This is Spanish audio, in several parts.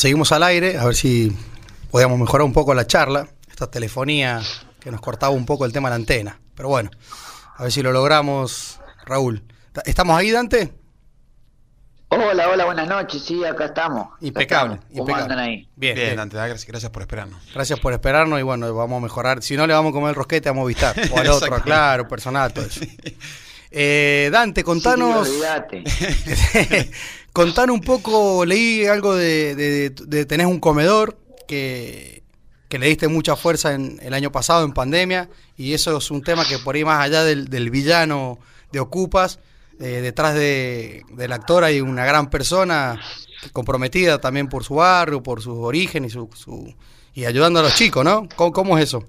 seguimos al aire, a ver si podíamos mejorar un poco la charla, esta telefonía que nos cortaba un poco el tema de la antena. Pero bueno, a ver si lo logramos, Raúl. ¿Estamos ahí, Dante? Hola, hola, buenas noches. Sí, acá estamos. Impecable. ¿Cómo andan ahí? Bien, bien, Dante, gracias, por esperarnos. Gracias por esperarnos y bueno, vamos a mejorar. Si no, le vamos a comer el rosquete a Movistar. O al otro, claro, personal, todo eso. Eh, Dante, contanos. Sí, contanos un poco, leí algo de, de, de, tenés un comedor que, que le diste mucha fuerza en, el año pasado en pandemia y eso es un tema que por ahí más allá del, del villano de Ocupas, eh, detrás de, del actor hay una gran persona comprometida también por su barrio, por su origen y, su, su y ayudando a los chicos, ¿no? ¿Cómo, ¿Cómo, es eso?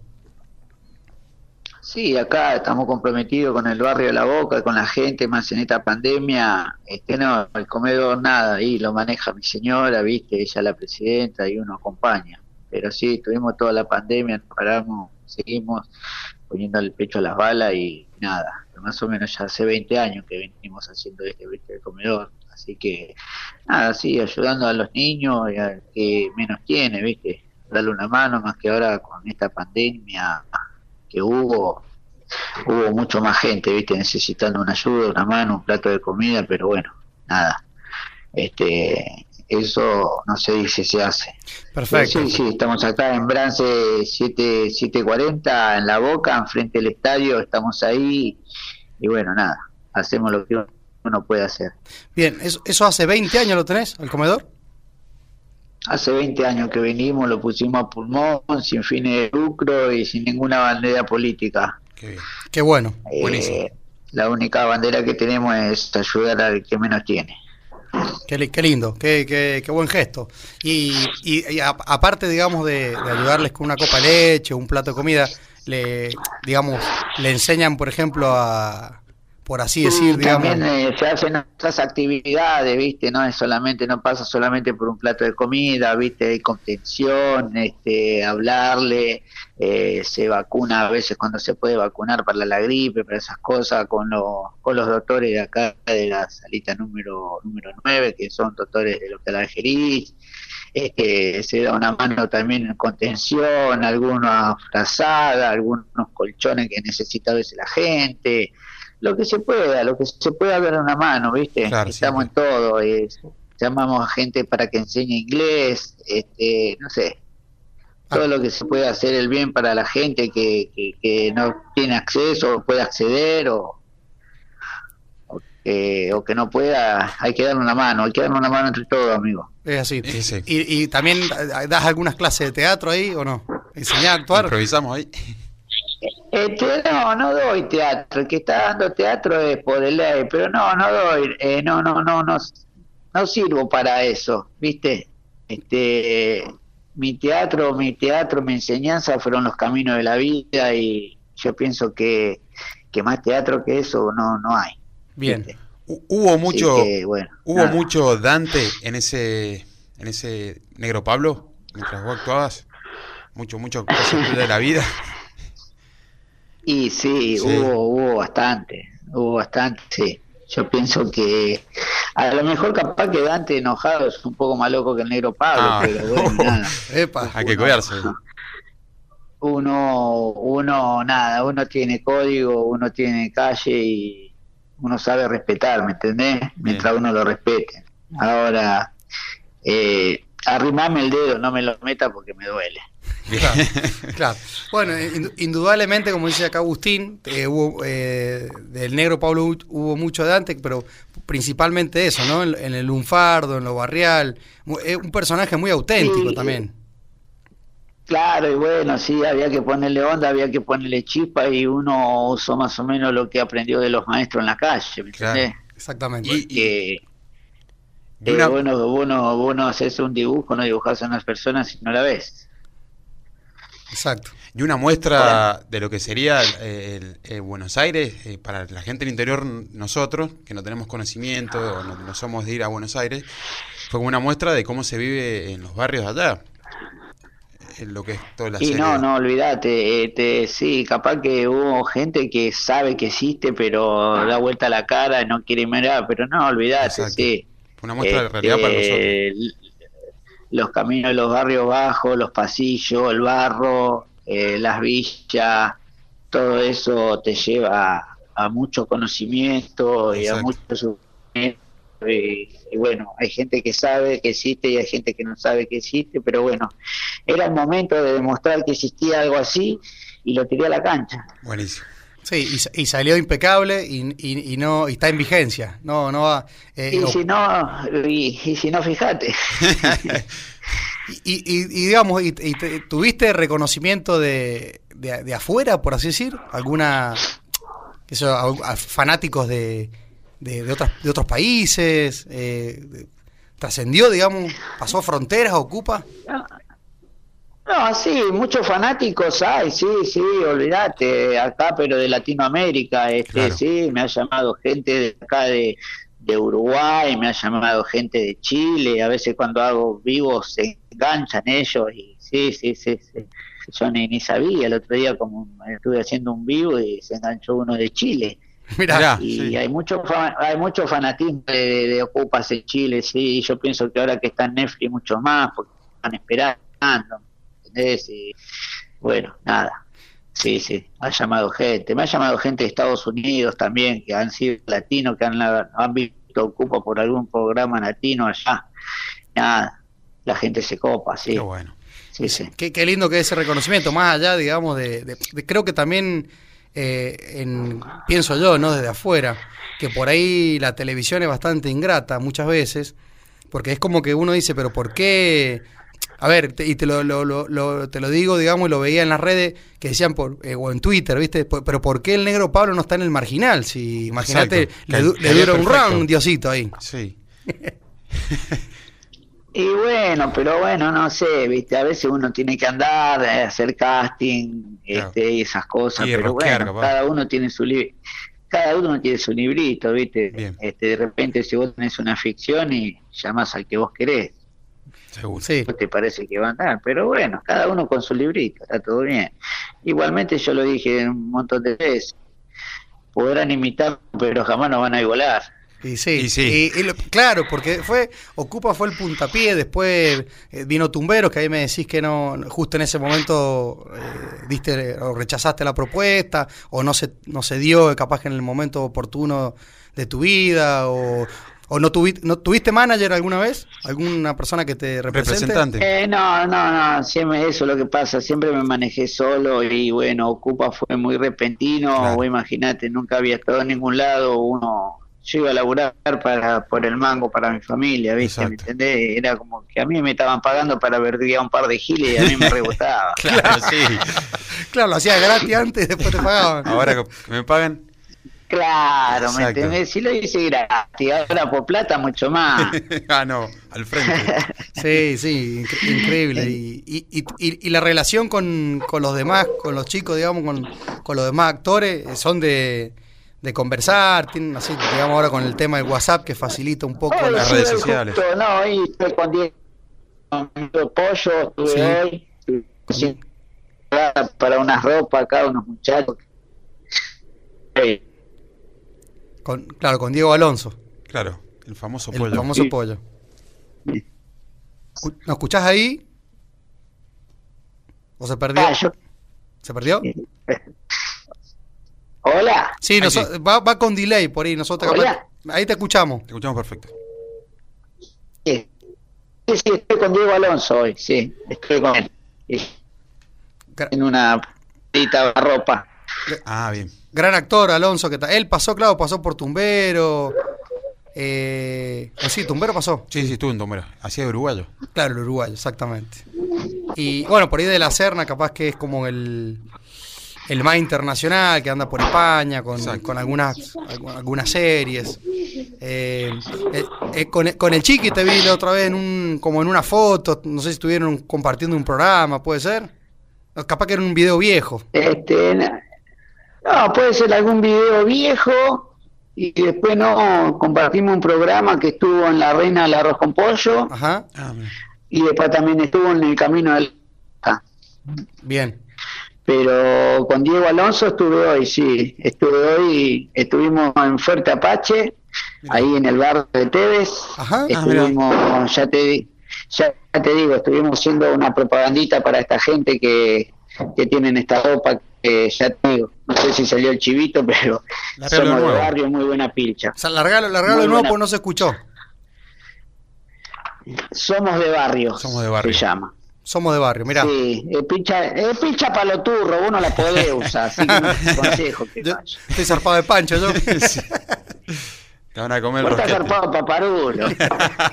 Sí, acá estamos comprometidos con el barrio de La Boca, con la gente, más en esta pandemia. Este, no, el comedor nada, ahí lo maneja mi señora, viste, ella la presidenta y uno acompaña. Pero sí, tuvimos toda la pandemia, nos paramos, seguimos poniendo el pecho a las balas y nada, más o menos ya hace 20 años que venimos haciendo este, este comedor, así que nada, sí, ayudando a los niños y al que menos tiene, ¿viste? Darle una mano, más que ahora con esta pandemia que hubo, hubo mucho más gente, ¿viste? Necesitando una ayuda, una mano, un plato de comida, pero bueno, nada. Este, eso no se dice, se hace. Perfecto. Sí, sí, estamos acá en Brance 7, 740, en La Boca, enfrente del estadio, estamos ahí y bueno, nada, hacemos lo que uno puede hacer. Bien, ¿eso, eso hace 20 años lo tenés, el comedor? Hace 20 años que venimos, lo pusimos a pulmón, sin fines de lucro y sin ninguna bandera política. Qué, Qué bueno, eh, buenísimo. La única bandera que tenemos es ayudar al que menos tiene. Qué, qué lindo, qué, qué, qué, buen gesto. Y, y, y a, aparte, digamos, de, de, ayudarles con una copa de leche, un plato de comida, le, digamos, le enseñan, por ejemplo, a, por así decir, sí, digamos. También eh, se hacen otras actividades, ¿viste? No es solamente, no pasa solamente por un plato de comida, ¿viste? Hay contención, este, hablarle, eh, se vacuna a veces cuando se puede vacunar para la gripe, para esas cosas, con, los con los doctores de acá de la salita número, número 9, que son doctores del Hospital Algeriz. Este, se da una mano también en contención, alguna frazada, algunos colchones que necesita a veces la gente, lo que se pueda, lo que se pueda ver una mano, ¿viste? Claro, Estamos en todo, es, llamamos a gente para que enseñe inglés, este, no sé, todo lo que se puede hacer el bien para la gente que, que, que no tiene acceso o puede acceder o, o, que, o que no pueda, hay que darle una mano, hay que darle una mano entre todos, amigo. Es así. Sí, sí. Y, y también das algunas clases de teatro ahí o no? ¿Enseñar a actuar? Improvisamos ahí. Este, no, no doy teatro. El que está dando teatro es por el pero no, no doy, eh, no, no, no, no, no sirvo para eso, ¿viste? Este, mi teatro, mi teatro, mi enseñanza fueron los caminos de la vida y yo pienso que, que más teatro que eso no, no hay. Bien. ¿viste? Hubo mucho, que, bueno, hubo nada. mucho Dante en ese, en ese Negro Pablo mientras vos actuabas. Mucho, mucho cosas de la vida. Y sí, Sí. hubo, hubo bastante, hubo bastante, sí. Yo pienso que a lo mejor capaz que Dante enojado es un poco más loco que el negro Pablo, Ah. pero bueno, nada. Epa. Hay que cuidarse. Uno, uno, nada, uno tiene código, uno tiene calle y uno sabe respetar, ¿me entendés? Mientras uno lo respete. Ahora, eh, arrimame el dedo, no me lo meta porque me duele. Claro, claro. Bueno, in- indudablemente, como dice acá Agustín, eh, hubo, eh, del negro Pablo hu- hubo mucho de antes, pero principalmente eso, ¿no? En, en el lunfardo, en lo barrial. Es un personaje muy auténtico Sí. también. Claro, y bueno, sí, había que ponerle onda, había que ponerle chispa y uno usó más o menos lo que aprendió de los maestros en la calle, ¿me Claro. entendés? Exactamente. Y- Que Y eh, una- bueno, bueno, bueno, haces un dibujo, no dibujas a unas personas si no la ves. Exacto. Y una muestra de lo que sería eh, el, el Buenos Aires, eh, para la gente del interior, nosotros, que no tenemos conocimiento o no, no somos de ir a Buenos Aires, fue como una muestra de cómo se vive en los barrios de allá. En lo que es toda la Y serie. no, no, olvídate, este, sí, capaz que hubo gente que sabe que existe, pero da vuelta la cara, no quiere mirar, pero no, olvídate, Exacto. sí. Fue una muestra de realidad para nosotros. Los caminos de los barrios bajos, los pasillos, el barro, eh, las villas, todo eso te lleva a, mucho conocimiento y a mucho sufrimiento. Y, bueno, hay gente que sabe que existe y hay gente que no sabe que existe, pero bueno, era el momento de demostrar que existía algo así y lo tiré a la cancha. Buenísimo. Sí, y, salió impecable y, y, no y está en vigencia. No, no va. Eh, y, si no, y, si no, fíjate. y, digamos, y, tuviste reconocimiento de, de, afuera, por así decir, alguna eso, fanáticos de, de, de, otras, de otros países, eh, trascendió, digamos, pasó fronteras, ocupa. No, sí, muchos fanáticos hay, sí, sí, olvídate, acá, pero de Latinoamérica, este, sí, me ha llamado gente de acá de, Uruguay, me ha llamado gente de Chile, a veces cuando hago vivos se enganchan ellos y sí, sí, sí, sí. yo ni, sabía, el otro día como estuve haciendo un vivo y se enganchó uno de Chile. Mirá, y hay mucho hay mucho fanatismo de, de, Ocupas en Chile, sí, y yo pienso que ahora que está en Netflix mucho más, porque están esperando y bueno, nada. Sí, sí, ha llamado gente. Me ha llamado gente de Estados Unidos también, que han sido latinos, que han, han visto Ocupa por algún programa latino allá. Nada, la gente se copa, sí. Qué bueno. Sí, sí. Qué, qué lindo que ese reconocimiento, más allá, digamos, de, creo que también, eh, en, pienso yo, ¿no? Desde afuera, que por ahí la televisión es bastante ingrata muchas veces, porque es como que uno dice, pero ¿por qué a ver, y te lo, lo, te lo digo, digamos, y lo veía en las redes que decían, por, eh, o en Twitter, ¿viste? pero ¿por qué el negro Pablo no está en el marginal? Si, imagínate, le, dura un round, Diosito ahí. Sí. y bueno, pero bueno, no sé, ¿viste? A veces uno tiene que andar, eh, hacer casting, este, y esas cosas, pero bueno, cada uno tiene su cada uno tiene su librito, ¿viste? Este, de repente si vos tenés una ficción y llamás al que vos querés Seguro. Sí. te parece que va a andar, pero bueno, cada uno con su librito, está todo bien. Igualmente yo lo dije un montón de veces, podrán imitar, pero jamás no van a igualar. Y sí, y claro, porque fue Ocupa fue el puntapié, después eh, vino Tumberos, que ahí me decís que no, justo en ese momento eh, diste o rechazaste la propuesta, o no se, no se dio, capaz que en el momento oportuno de tu vida, o, ¿O no tuviste, no tuviste manager alguna vez? ¿Alguna persona que te represente? Representante. Eh, no, no, no, siempre eso es lo que pasa, siempre me manejé solo y bueno, Ocupa fue muy repentino, o imagínate, nunca había estado en ningún lado, uno yo iba a laburar para por el mango para mi familia, ¿viste? ¿Me entendés? Era como que a mí me estaban pagando para ver un par de giles y a mí me rebotaba. claro, sí. claro, lo hacía gratis antes, después te pagaban. Ahora que me pagan. Claro, ¿me entendés? Si lo hice gratis, ahora por plata mucho más. ah, no, al frente. sí, sí, increíble. Y, y, y, la relación con, con, los demás, con los chicos, digamos, con, con los demás actores, eh, son de, de conversar, tienen así, digamos, ahora con el tema del WhatsApp que facilita un poco las redes sociales. no, ahí estoy con Diego Pollo, estuve hoy, para unas ropas acá, unos muchachos claro, con Diego Alonso. Claro, el famoso pollo. El famoso pollo. ¿Nos escuchás ahí? ¿O se perdió? Ah, ¿Se perdió? Hola. Sí, va, va, con delay por ahí. Nosotros ahí te escuchamos. Te escuchamos perfecto. Sí. sí, estoy con Diego Alonso hoy, sí, estoy con él. En una pita ropa. Ah, bien gran actor, Alonso, que él pasó, claro, pasó por Tumbero. Eh, sí, Tumbero pasó. Sí, sí, estuvo en Tumbero. Hacía de uruguayo. Claro, el uruguayo, exactamente. Y bueno, por ahí de la Serna, capaz que es como el, el más internacional, que anda por España con, con algunas, algunas series. Eh, eh, eh, con, con, el Chiqui te vi la otra vez en un, como en una foto, no sé si estuvieron compartiendo un programa, ¿puede ser? Capaz que era un video viejo. Este, no, puede ser algún video viejo y después no compartimos un programa que estuvo en La Reina del Arroz con Pollo. Ajá. Ah, y después también estuvo en El Camino del... Bien. Pero con Diego Alonso estuve hoy, sí. Estuve hoy, estuvimos en Fuerte Apache, ahí en el barrio de Tevez. Ajá. Ah, estuvimos, ya te ya te digo, estuvimos haciendo una propagandita para esta gente que, que tienen esta ropa que ya te digo, no sé si salió el chivito, pero somos de barrio, muy buena pilcha. O sea, largalo, largalo de nuevo porque no se escuchó. Somos de barrio, somos de barrio. se llama. Somos de barrio, mira. Sí, es pincha, es pincha para los turros, uno la puede usar, así que que Estoy zarpado de pancho, yo. Te van a comer estás zarpado paparulo.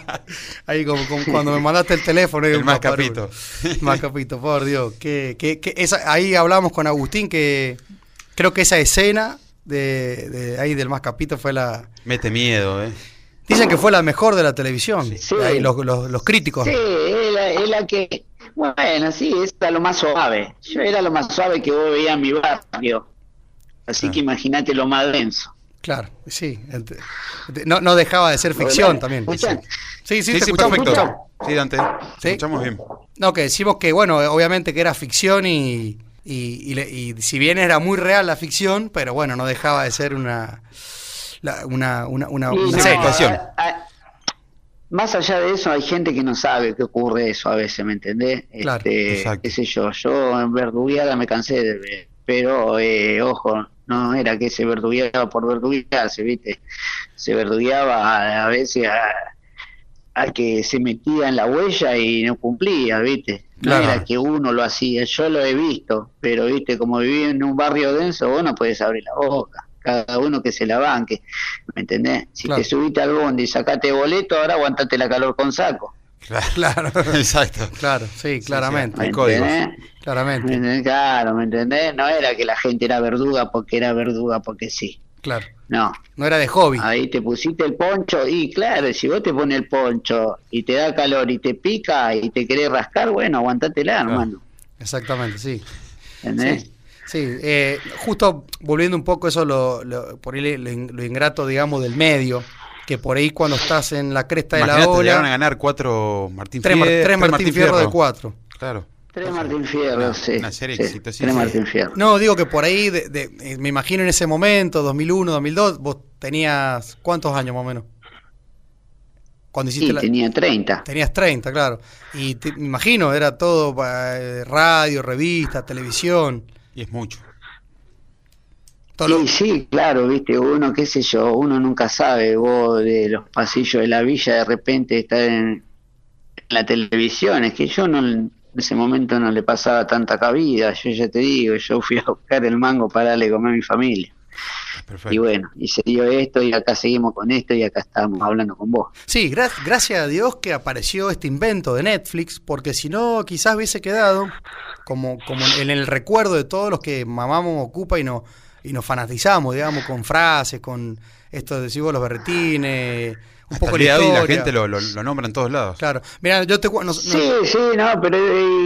Ahí como, como, cuando me mandaste el teléfono. El más capito. más capito, por Dios. Que, que, que esa, ahí hablamos con Agustín que creo que esa escena de, de ahí del más capito fue la... Mete miedo, ¿eh? Dicen que fue la mejor de la televisión. Sí. Ahí los, los, los, críticos. Sí, es la, es la que... Bueno, sí, es lo más suave. Yo era lo más suave que vos veías en mi barrio. Así ah. que imagínate lo más denso. Claro, sí. No, no dejaba de ser ficción también. Sí, sí, sí, sí perfecto. Sí, Dante, ¿Sí? escuchamos bien. No, que decimos que, bueno, obviamente que era ficción y, y, y, y, si bien era muy real la ficción, pero bueno, no dejaba de ser una, una, una, una, una situación. más allá de eso, hay gente que no sabe qué ocurre eso a veces, ¿me entendés? Claro, este, qué sé yo, yo en verdugueada me cansé de ver, pero eh, ojo, no era que se verdugueaba por verduguearse, ¿viste? Se verdugueaba a, veces a, que se metía en la huella y no cumplía, ¿viste? No era que uno lo hacía, yo lo he visto, pero, ¿viste? Como viví en un barrio denso, vos no puedes abrir la boca cada uno que se la banque, ¿me entendés? Si te subiste al bondi y sacaste boleto, ahora aguantate la calor con saco. Claro, exacto. Claro, sí, claramente. Hay códigos. Claramente. Claro, ¿me entendés? No era que la gente era verduga porque era verduga porque sí. Claro. No. No era de hobby. Ahí te pusiste el poncho y claro, si vos te pones el poncho y te da calor y te pica y te querés rascar, bueno, aguantatela, claro. hermano. Exactamente, sí. ¿Entendés? Sí. Sí, eh, justo volviendo un poco eso, lo, lo por ahí lo, lo, ingrato, digamos, del medio, que por ahí cuando estás en la cresta Imagínate, de la ola... llegaron a ganar cuatro Martín tres, Fierro. Tres, tres Martín, Martín Fierro, Fierro, de cuatro. Claro. Tres Martín Fierro, sí. Una serie sí, exitosísima. Tres Martín Fierro. No, digo que por ahí, de, de, me imagino en ese momento, 2001, 2002, vos tenías, ¿cuántos años más o menos? Cuando hiciste sí, la... tenía 30. Tenías 30, claro. Y te, me imagino, era todo eh, radio, revista, televisión. Y es mucho. Sí, sí, claro, viste, uno, qué sé yo, uno nunca sabe, vos de los pasillos de la villa de repente estar en la televisión, es que yo no, en ese momento no le pasaba tanta cabida, yo ya te digo, yo fui a buscar el mango para darle comer a mi familia. Perfecto. Y bueno, y se dio esto y acá seguimos con esto y acá estamos hablando con vos. Sí, gra gracias a Dios que apareció este invento de Netflix, porque si no quizás hubiese quedado como, como en el recuerdo de todos los que mamamos Ocupa y no y nos fanatizamos, digamos, con frases, con esto de decir vos los berretines, un Hasta poco el día la de hoy historia. la gente lo, lo, lo, nombra en todos lados. Claro. Mira, yo te no, no, Sí, sí, no, pero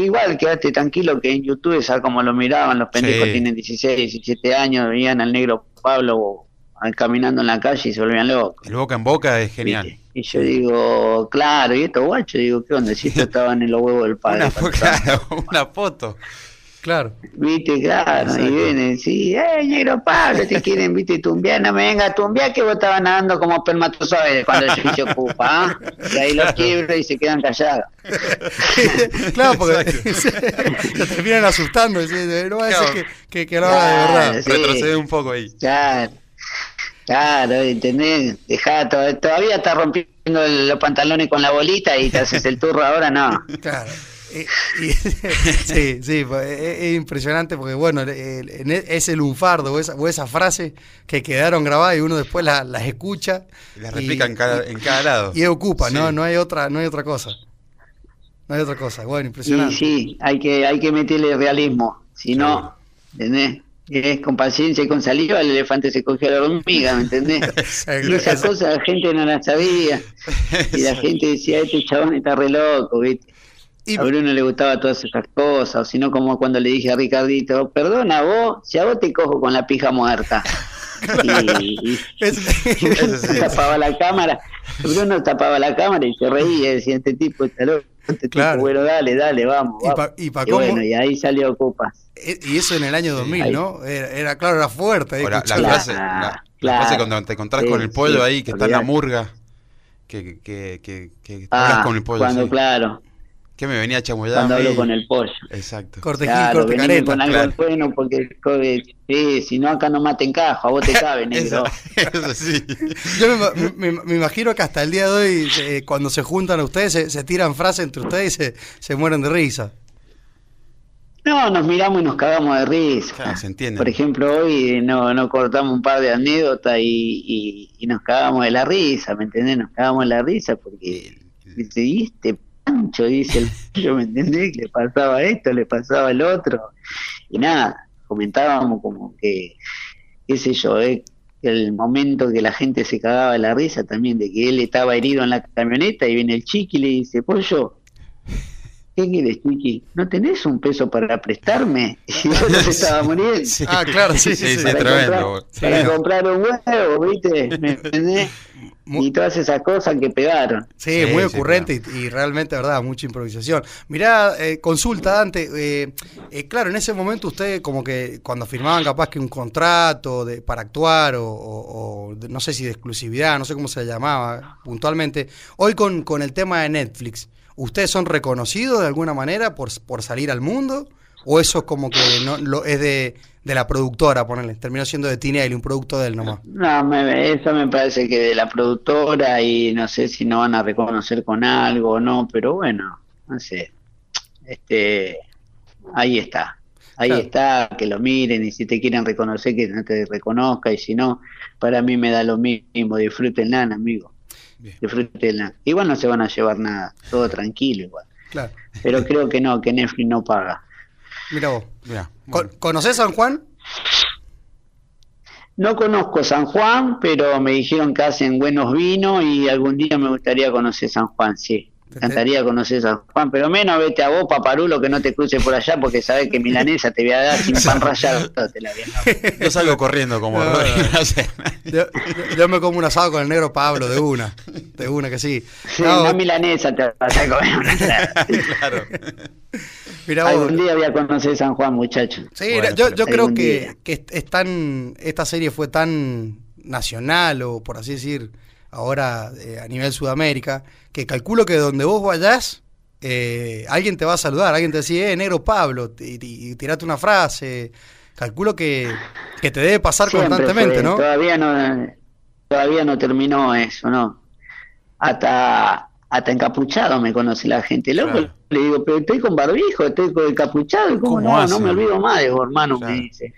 igual quédate tranquilo que en YouTube, ¿sabes cómo lo miraban? Los pendejos sí. tienen 16, 17 años, veían al negro Pablo caminando en la calle y se volvían locos. El boca en boca es genial. ¿Viste? Y yo digo, claro, y estos guachos, digo, ¿qué onda? Si estos estaban en los huevos del padre. Una, claro, una foto. Claro. Viste, claro, Exacto. y vienen, sí, eh, negro Pablo, te quieren, viste, tumbiar, no me venga a tumbiar que vos estabas nadando como espermatozoides cuando el se ocupa, ¿eh? y ahí los quiebro y se quedan callados. claro, porque se terminan asustando, no va a decir que, que, de verdad. Sí. Retrocede un poco ahí. Claro. Claro, ¿entendés? Dejá, todavía estás rompiendo los pantalones con la bolita y te haces el turro ahora, no. Claro. Y, y, sí, sí, es, es, impresionante porque, bueno, es el lunfardo o esa, o esa, frase que quedaron grabadas y uno después las la escucha. Y las replica y, en, cada, en cada lado. Y ocupa, sí. ¿no? No hay, otra, no hay otra cosa. No hay otra cosa. Bueno, impresionante. Sí, sí, hay que, hay que meterle realismo. Si no, ¿entendés? Es con paciencia y con saliva el elefante se cogió a la hormiga, ¿me entendés? y esas cosas la gente no las sabía. Y la gente decía, este chabón está re loco, ¿viste? Y... A Bruno le gustaba todas esas cosas, o si no como cuando le dije a Ricardito, perdona vos, si a vos te cojo con la pija muerta. y, y, Bruno tapaba la cámara, Bruno tapaba la cámara y se reía, decía, este tipo está loco. Este claro. tipo, bueno, dale, dale, vamos. ¿Y, pa, y, pa y bueno, y ahí salió Copas. Y eso en el año 2000, sí, ¿no? Era, era, claro, era fuerte. Ahora, la, frase, la, la, frase cuando te encontrás sí, con el pollo ahí, que está en la murga, que, que, que, que ah, con el pollo. Cuando, claro. Que me venía chamullando. Cuando hablo con el pollo. Exacto. Corte claro, corte careta. con algo bueno porque si no acá no maten caja, a vos te cabe, negro. Eso, sí. Yo me, me, imagino que hasta el día de hoy, eh, cuando se juntan ustedes, se, se, tiran frases entre ustedes y se, se mueren de risa. No, nos miramos y nos cagamos de risa. se entiende. Por ejemplo, hoy no, no cortamos un par de anécdotas y, y, nos cagamos de la risa, ¿me entendés? Nos cagamos de la risa porque, dice, este Dice el yo, ¿me entendés? le pasaba esto, le pasaba el otro. Y nada, comentábamos como que, qué sé yo, eh, el momento que la gente se cagaba la risa también, de que él estaba herido en la camioneta y viene el chiqui y le dice, pollo, ¿Qué quieres, Chiqui? ¿No tenés un peso para prestarme? Y yo no estaba muriendo. Ah, claro, sí, sí, sí, para tremendo. Comprar, para comprar un huevo, ¿viste? ¿Me entendés? y todas esas cosas que pegaron. Sí, muy ocurrente y, realmente, verdad, mucha improvisación. Mirá, eh, consulta, Dante, eh, eh, claro, en ese momento usted como que cuando firmaban capaz que un contrato de, para actuar o, no sé si de exclusividad, no sé cómo se llamaba puntualmente, hoy con, con el tema de Netflix, ¿ustedes son reconocidos de alguna manera por, por salir al mundo? ¿O eso es como que no, lo, es de, la productora, ponerle? Terminó siendo de Tinelli, un producto de él nomás. No, eso me parece que de la productora y no sé si no van a reconocer con algo o no, pero bueno, no sé. Este, ahí está. Ahí está, que lo miren y si te quieren reconocer, que no te reconozca y si no, para mí me da lo mismo. Disfrútenla, amigo. Disfrútenla. Igual no se van a llevar nada, todo tranquilo igual. Claro. Pero creo que no, que Netflix no paga. Mira vos. ¿Conoces San Juan? No conozco San Juan, pero me dijeron que hacen buenos vinos y algún día me gustaría conocer San Juan, sí. Me encantaría conocer San Juan, pero menos vete a vos, paparulo, que no te cruce por allá porque sabes que milanesa te voy a dar sin pan rallado. Te la yo salgo corriendo como yo, me como un asado con el negro Pablo, de una. De una que sí. sí no, milanesa te vas a comer. claro. Algún día voy a conocer San Juan, muchachos. Sí, yo, yo creo que, que es tan, esta serie fue tan nacional, o por así decir, ahora eh, a nivel Sudamérica, que calculo que donde vos vayas, eh, alguien te va a saludar, alguien te dice, eh, negro Pablo, y, tirate una frase. Calculo que, que te debe pasar constantemente, ¿no? Todavía no todavía no terminó eso, ¿no? Hasta hasta encapuchado me conoce la gente. Loco, le digo, pero estoy con barbijo, estoy con encapuchado, y como no, no me olvido más de hermano, me dice.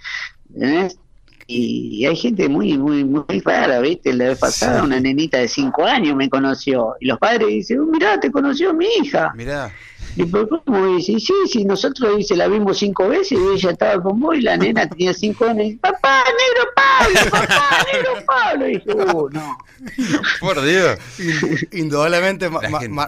Y hay gente muy, muy, muy rara, ¿viste? La vez pasada una nenita de 5 años me conoció. Y los padres dicen, oh, mirá, te conoció mi hija. Mirá. Y por cómo dice, sí, sí, nosotros dice, la vimos cinco veces y ella estaba con vos y la nena tenía cinco años. Y, papá, negro Pablo, papá, negro Pablo. Y dije, uh, no. Por Dios. Indudablemente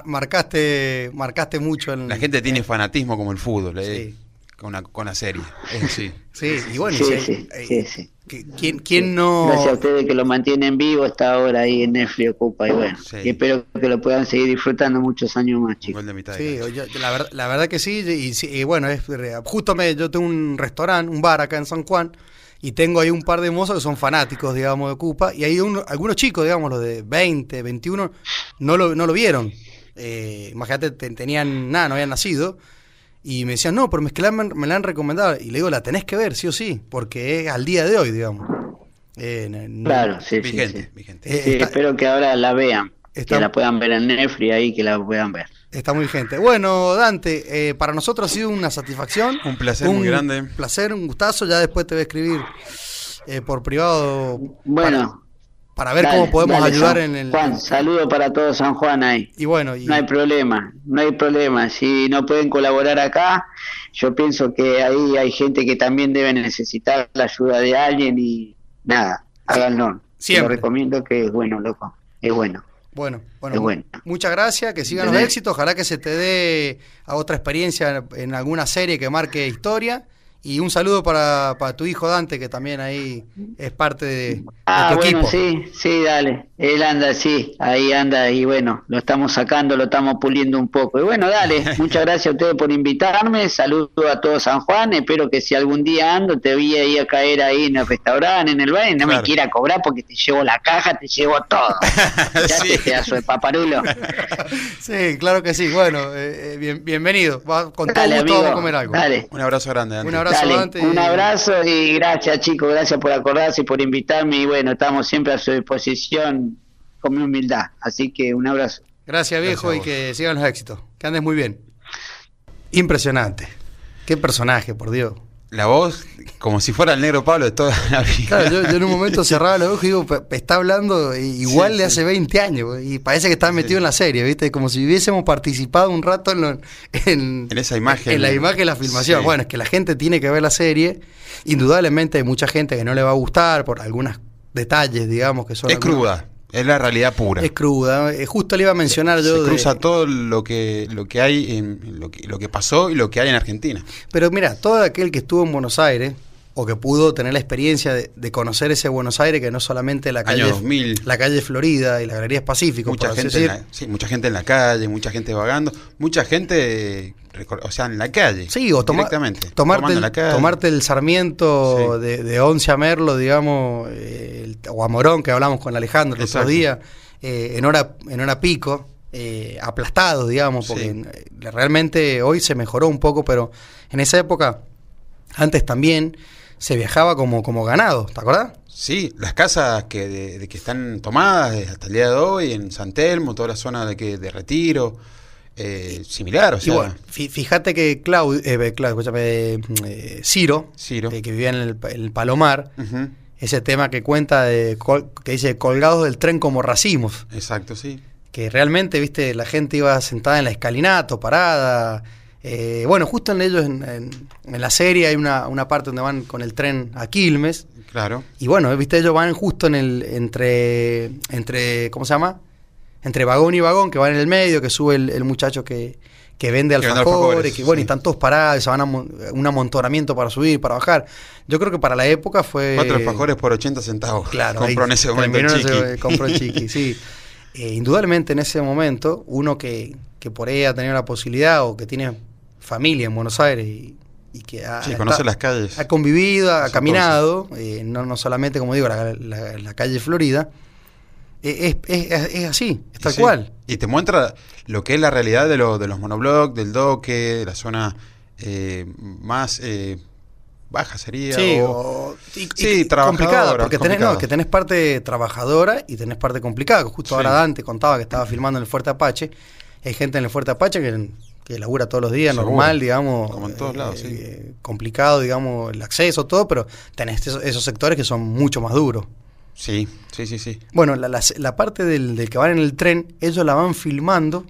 marcaste, marcaste mucho. En, la gente tiene fanatismo como el fútbol, ¿eh? Con, una, con la serie. sí. sí, y bueno, sí, sí, sí, sí. ¿Quién, quién no...? Gracias a ustedes que lo mantienen vivo, está ahora ahí en Netflix Ocupa y bueno, y espero que lo puedan seguir disfrutando muchos años más, chicos. Sí, la, verdad, la verdad que sí, y, bueno, es, justo me, yo tengo un restaurante, un bar acá en San Juan, y tengo ahí un par de mozos que son fanáticos, digamos, de Ocupa, y hay algunos chicos, digamos, los de 20, 21, no lo, no lo vieron. Eh, imagínate, tenían nada, no habían nacido y me decían, no, pero me, me la han recomendado. Y le digo, la tenés que ver, sí o sí, porque es al día de hoy, digamos. Eh, claro, sí, sí, sí. Eh, espero que ahora la vean, que la puedan ver en Netflix ahí, que la puedan ver. Está muy vigente. Bueno, Dante, eh, para nosotros ha sido una satisfacción. Un placer muy grande. Un placer, un gustazo. Ya después te voy a escribir por privado. Bueno para ver cómo podemos ayudar en el... Juan, saludo para todo San Juan ahí. Y bueno, no hay problema, no hay problema. Si no pueden colaborar acá, yo pienso que ahí hay gente que también debe necesitar la ayuda de alguien y nada, háganlo. Siempre. Lo recomiendo que es bueno, loco, es bueno. Bueno, bueno, muchas gracias, que sigan los éxitos, ojalá que se te dé a otra experiencia en alguna serie que marque historia Y un saludo para, para, tu hijo Dante, que también ahí es parte de, ah, tu bueno, Sí, sí, dale. Él anda, sí, ahí anda y bueno, lo estamos sacando, lo estamos puliendo un poco. Y bueno, dale, muchas gracias a ustedes por invitarme. Saludo a todo San Juan. Espero que si algún día ando, te voy a ir a caer ahí en el restaurante, en el baño, no me quiera cobrar porque te llevo la caja, te llevo todo. ya sí. te pedazo de paparulo. sí, claro que sí. Bueno, eh, eh bienvenido. Con todo gusto vamos a comer algo. Dale. Un abrazo grande, Un abrazo un abrazo y gracias chicos, gracias por acordarse y por invitarme y bueno, estamos siempre a su disposición con mi humildad, así que un abrazo. Gracias viejo y que sigan los éxitos, que andes muy bien. Impresionante, qué personaje, por Dios la voz como si fuera el negro Pablo de toda la vida. Claro, yo, en un momento cerraba los ojos y digo, está hablando igual de hace 20 años y parece que está metido en la serie, ¿viste? Como si hubiésemos participado un rato en, en, esa imagen. En la imagen de la filmación. Bueno, es que la gente tiene que ver la serie. Indudablemente hay mucha gente que no le va a gustar por algunos detalles, digamos, que son... Es cruda. Es la realidad pura. Es cruda. Eh, justo le iba a mencionar yo. Se cruza todo lo que, lo que hay, en, lo, que, lo que pasó y lo que hay en Argentina. Pero mira, todo aquel que estuvo en Buenos Aires o que pudo tener la experiencia de, conocer ese Buenos Aires que no solamente la calle la calle Florida y la Galería Pacífico mucha gente en la, sí, mucha gente en la calle mucha gente vagando mucha gente o sea en la calle sí o directamente tomarte el, tomarte el Sarmiento de, de, Once a Merlo digamos eh, o a Morón que hablamos con Alejandro el otro día eh, en hora en hora pico eh, aplastados digamos porque realmente hoy se mejoró un poco pero en esa época antes también se viajaba como, como ganado, ¿te acordás? Sí, las casas que, de, que están tomadas hasta el día de hoy, en San Telmo, toda la zona de, que, de retiro, eh, similar, o sea. fíjate que Claudio, eh, eh, Ciro, que vivía en el, Palomar, ese tema que cuenta, de, que dice colgados del tren como racimos. Exacto, sí. Que realmente, viste, la gente iba sentada en la escalinata, parada, eh, bueno, justo en ellos, en, la serie, hay una, parte donde van con el tren a Quilmes. Claro. Y bueno, viste, ellos van justo en el, entre, entre, ¿cómo se llama? Entre vagón y vagón, que van en el medio, que sube el, muchacho que, que vende alfajores, que bueno, y están todos parados, se van a un amontonamiento para subir, para bajar. Yo creo que para la época fue... Cuatro alfajores por 80 centavos. Claro. Compró en ese momento el chiqui. compró el chiqui, sí. Eh, indudablemente en ese momento, uno que, que por ahí ha tenido la posibilidad o que tiene familia en Buenos Aires y, que ha, conoce las calles. ha convivido, ha caminado, eh, no, no solamente, como digo, la, la, calle Florida, eh, es, es, así, es tal cual. Y te muestra lo que es la realidad de, lo, de los monoblocks, del doque, de la zona eh, más baja sería. Sí, o, complicada, porque tenés, no, que tenés parte trabajadora y tenés parte complicada. Justo ahora Dante contaba que estaba filmando en el Fuerte Apache. Hay gente en el Fuerte Apache que que labura todos los días, normal, digamos. Como en todos lados, sí. Eh, complicado, digamos, el acceso, todo, pero tenés esos, sectores que son mucho más duros. Sí, sí, sí, sí. Bueno, la, la, parte del, del, que van en el tren, ellos la van filmando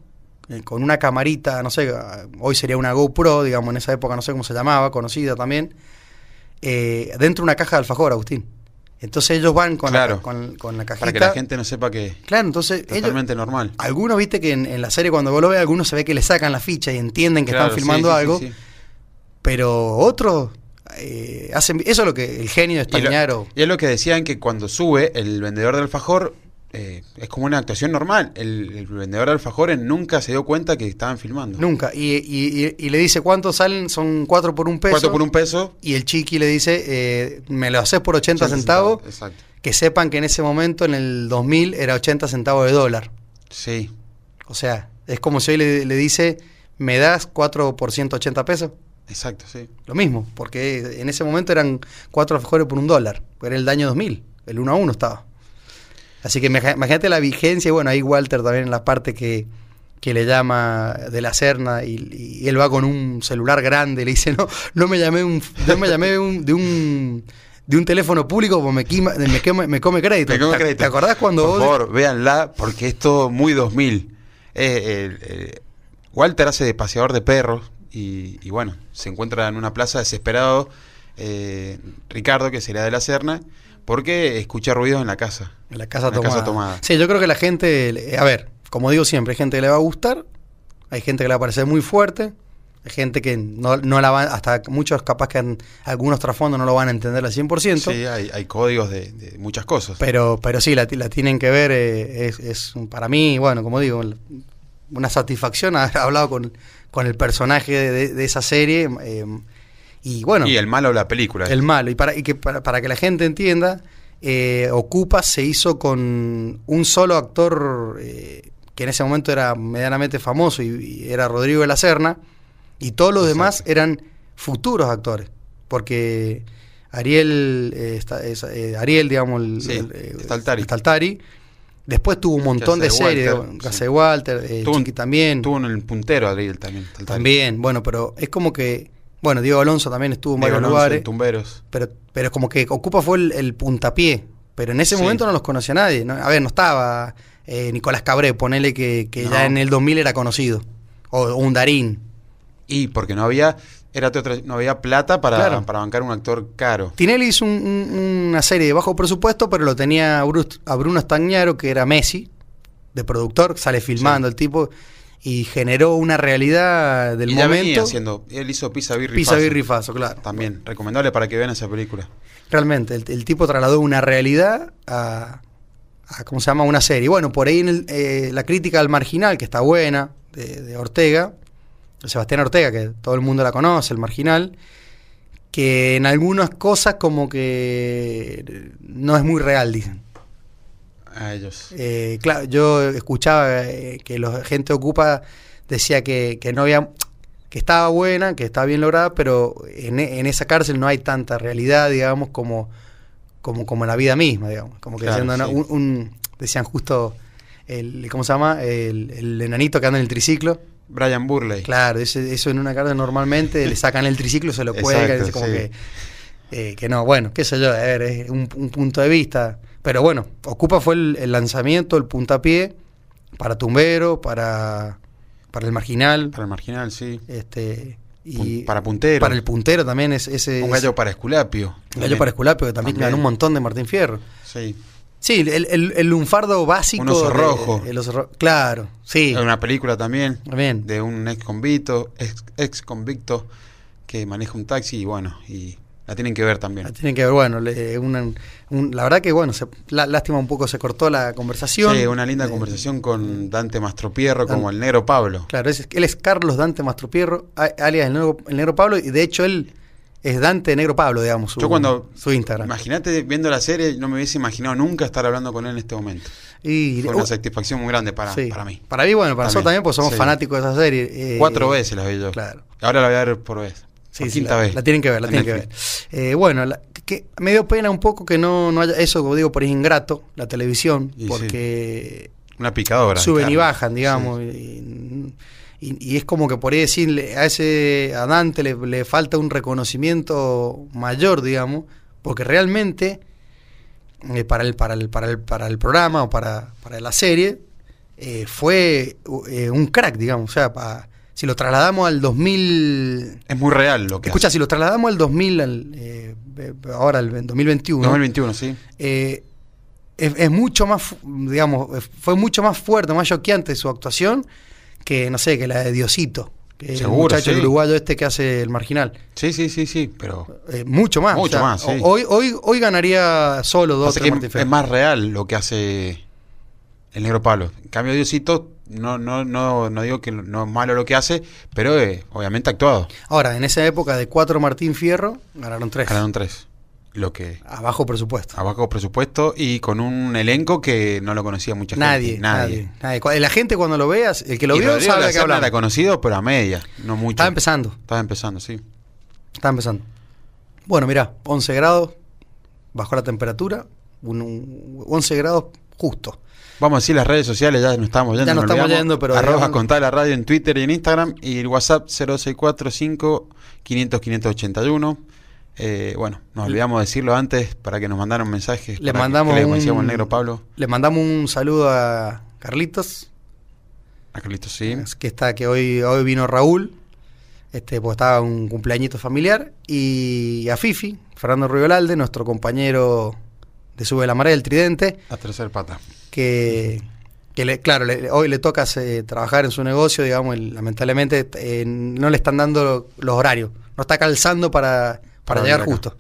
eh, con una camarita, no sé, hoy sería una GoPro, digamos, en esa época no sé cómo se llamaba, conocida también, eh, dentro de una caja de alfajor, Agustín. Entonces ellos van con, la, con, con, la cajita. Para que la gente no sepa que claro, entonces es totalmente normal. Algunos, viste que en, la serie cuando vos lo ves, algunos se ve que le sacan la ficha y entienden que están filmando algo. pero otros eh, hacen. Eso es lo que el genio de Estañaro. Y, y, es lo que decían que cuando sube el vendedor del alfajor eh, es como una actuación normal. El, vendedor de alfajores nunca se dio cuenta que estaban filmando. Nunca. Y, le dice, ¿cuántos salen? Son cuatro por un peso. Cuatro por un peso. Y el chiqui le dice, eh, me lo haces por 80 centavos. Exacto. Que sepan que en ese momento, en el 2000, era 80 centavos de dólar. Sí. O sea, es como si hoy le, dice, ¿me das 4 por 180 pesos? Exacto, sí. Lo mismo, porque en ese momento eran cuatro alfajores por un dólar. Era el año 2000. El 1 a 1 estaba. Así que imagínate la vigencia, y bueno, ahí Walter también en la parte que, le llama de la Serna y, él va con un celular grande, le dice, no, no me llamé un, no me llamé de un de un teléfono público porque me, me, me come crédito. ¿Te, acordás cuando Por favor, véanla, porque es todo muy 2000. Eh, eh, Walter hace de paseador de perros y, bueno, se encuentra en una plaza desesperado eh, Ricardo, que sería de la Serna, porque escucha ruidos en la casa. En la casa, tomada. Sí, yo creo que la gente, a ver, como digo siempre, hay gente que le va a gustar, hay gente que le va a parecer muy fuerte, Hay gente que no, no la van, hasta muchos capaz que algunos trasfondos no lo van a entender al 100%. Sí, hay, hay códigos de, muchas cosas. Pero, pero sí, la, la tienen que ver, eh, es, es, para mí, bueno, como digo, una satisfacción haber hablado con, con el personaje de, esa serie. Eh, y bueno. Y el malo de la película. El malo. Y para, y que, para, para que la gente entienda, eh, Ocupa se hizo con un solo actor eh, que en ese momento era medianamente famoso y, era Rodrigo de la Serna, y todos los demás eran futuros actores, porque Ariel, eh, Ariel digamos, el, Staltari. Después tuvo un montón de series, Gase Walter, Chiqui también. Tuvo en el puntero Ariel también. También, bueno, pero es como que bueno, Diego Alonso también estuvo en varios lugares. Tumberos. Pero, pero es como que Ocupa fue el, puntapié. Pero en ese momento no los conocía nadie. A ver, no estaba eh, Nicolás Cabré, ponele que, ya en el 2000 era conocido. O, un Darín. Y porque no había era no había plata para, para bancar un actor caro. Tinelli hizo una serie de bajo presupuesto, pero lo tenía a Bruno Stagnaro, que era Messi, de productor, sale filmando el tipo y generó una realidad del y momento. Venía haciendo, él hizo Pisa Birri Pisa Birri Faso, claro. También, recomendable para que vean esa película. Realmente, el, tipo trasladó una realidad a, ¿cómo se llama? Una serie. Bueno, por ahí en eh, la crítica al marginal, que está buena, de, de Ortega, Sebastián Ortega, que todo el mundo la conoce, el marginal, que en algunas cosas como que no es muy real, dicen a ellos. Eh, claro, yo escuchaba eh, que la gente ocupa decía que, no había que estaba buena, que estaba bien lograda, pero en, en, esa cárcel no hay tanta realidad, digamos, como como como en la vida misma, digamos, como que un, decían justo el ¿cómo se llama? El, enanito que anda en el triciclo. Brian Burley. Claro, eso en una cárcel normalmente le sacan el triciclo, se lo cuelgan, como que eh, que no, bueno, qué sé yo, a ver, es un, un punto de vista. Pero bueno, Ocupa fue el, lanzamiento, el puntapié para Tumbero, para, para el Marginal. Para el Marginal, sí. Este, y para Puntero. Para el Puntero también es ese... Un gallo para Esculapio. Un gallo para Esculapio, que también, ganó un montón de Martín Fierro. Sí. Sí, el, el, lunfardo básico. Un oso rojo. El oso claro, sí. Hay una película también. También. De un ex convicto, ex, ex convicto que maneja un taxi y bueno, y la tienen que ver también. La tienen que ver, bueno, la verdad que bueno, se, lástima un poco se cortó la conversación. Sí, una linda eh, conversación con Dante Mastropierro como el negro Pablo. Claro, él es Carlos Dante Mastropierro, alias el negro, el negro Pablo, y de hecho él es Dante Negro Pablo, digamos, su, Yo cuando, su Instagram. Imagínate viendo la serie, no me hubiese imaginado nunca estar hablando con él en este momento. Y, Fue una uh, satisfacción muy grande para, para mí. Para mí, bueno, para nosotros también, pues somos fanáticos de esa serie. Eh, Cuatro veces la vi yo. Claro. Ahora la voy a ver por vez. Sí, sí, la, tienen que ver, la tienen que ver. Eh, bueno, que me dio pena un poco que no, no haya eso, como digo, por es ingrato, la televisión, porque... Una picadora. Suben y bajan, digamos. Y, es como que por ahí decirle a ese a Dante le, falta un reconocimiento mayor, digamos, porque realmente eh, para, el, para, el, para, el, para el programa o para, para la serie eh, fue un crack, digamos, o sea, para si lo trasladamos al 2000... Es muy real lo que Escucha, si lo trasladamos al 2000, al, eh, ahora al 2021... 2021, sí. Eh, es, mucho más, digamos, fue mucho más fuerte, más choqueante su actuación que, no sé, que la de Diosito. Que Seguro, el muchacho uruguayo este que hace el marginal. Sí, sí, sí, sí, pero... Eh, mucho más. Mucho más, sí. Hoy, hoy, hoy ganaría solo dos, tres Es más real lo que hace el negro Pablo. En cambio, Diosito no, no, no, no digo que no es malo lo que hace, pero eh, obviamente actuado. Ahora, en esa época de cuatro Martín Fierro, ganaron tres. Ganaron tres. Lo que, a bajo presupuesto. A bajo presupuesto y con un elenco que no lo conocía mucha gente. Nadie. Nadie. La gente cuando lo veas, el que lo vio sabe que habla. era conocido, pero a media, no mucho. Estaba empezando. Estaba empezando, sí. Estaba empezando. Bueno, mira, 11 grados, bajó la temperatura, 11 grados justo. Vamos a decir las redes sociales, ya nos estamos yendo. Ya nos estamos yendo, pero. Arroba contar la radio en Twitter y en Instagram. Y el WhatsApp 0645 500 581. Eh, bueno, nos olvidamos de decirlo antes para que nos mandaran mensajes. Le mandamos le un, negro Pablo. Le mandamos un saludo a Carlitos. A Carlitos, sí. Que está, que hoy, hoy vino Raúl. Este, pues estaba un cumpleañito familiar. Y a Fifi, Fernando Riolalde, nuestro compañero de Sube la Marea del Tridente. A tercer pata que, que le, claro, hoy le toca eh, trabajar en su negocio, digamos, y lamentablemente eh, no le están dando los horarios, no está calzando para, para, llegar justo.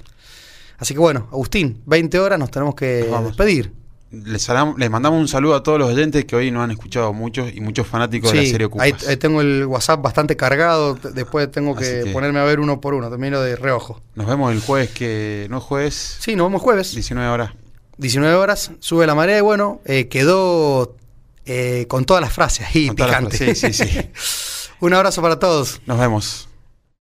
Así que bueno, Agustín, 20 horas nos tenemos que despedir. Les, les, mandamos un saludo a todos los oyentes que hoy nos han escuchado muchos y muchos fanáticos de la serie Ocupas. Ahí, tengo el WhatsApp bastante cargado, después tengo que, ponerme a ver uno por uno, termino de reojo. Nos vemos el jueves, que no es jueves. Sí, nos vemos jueves. 19 horas. 19 horas, sube la marea y bueno, eh, quedó eh, con todas las frases ahí, picante. Sí, sí, sí. Un abrazo para todos. Nos vemos.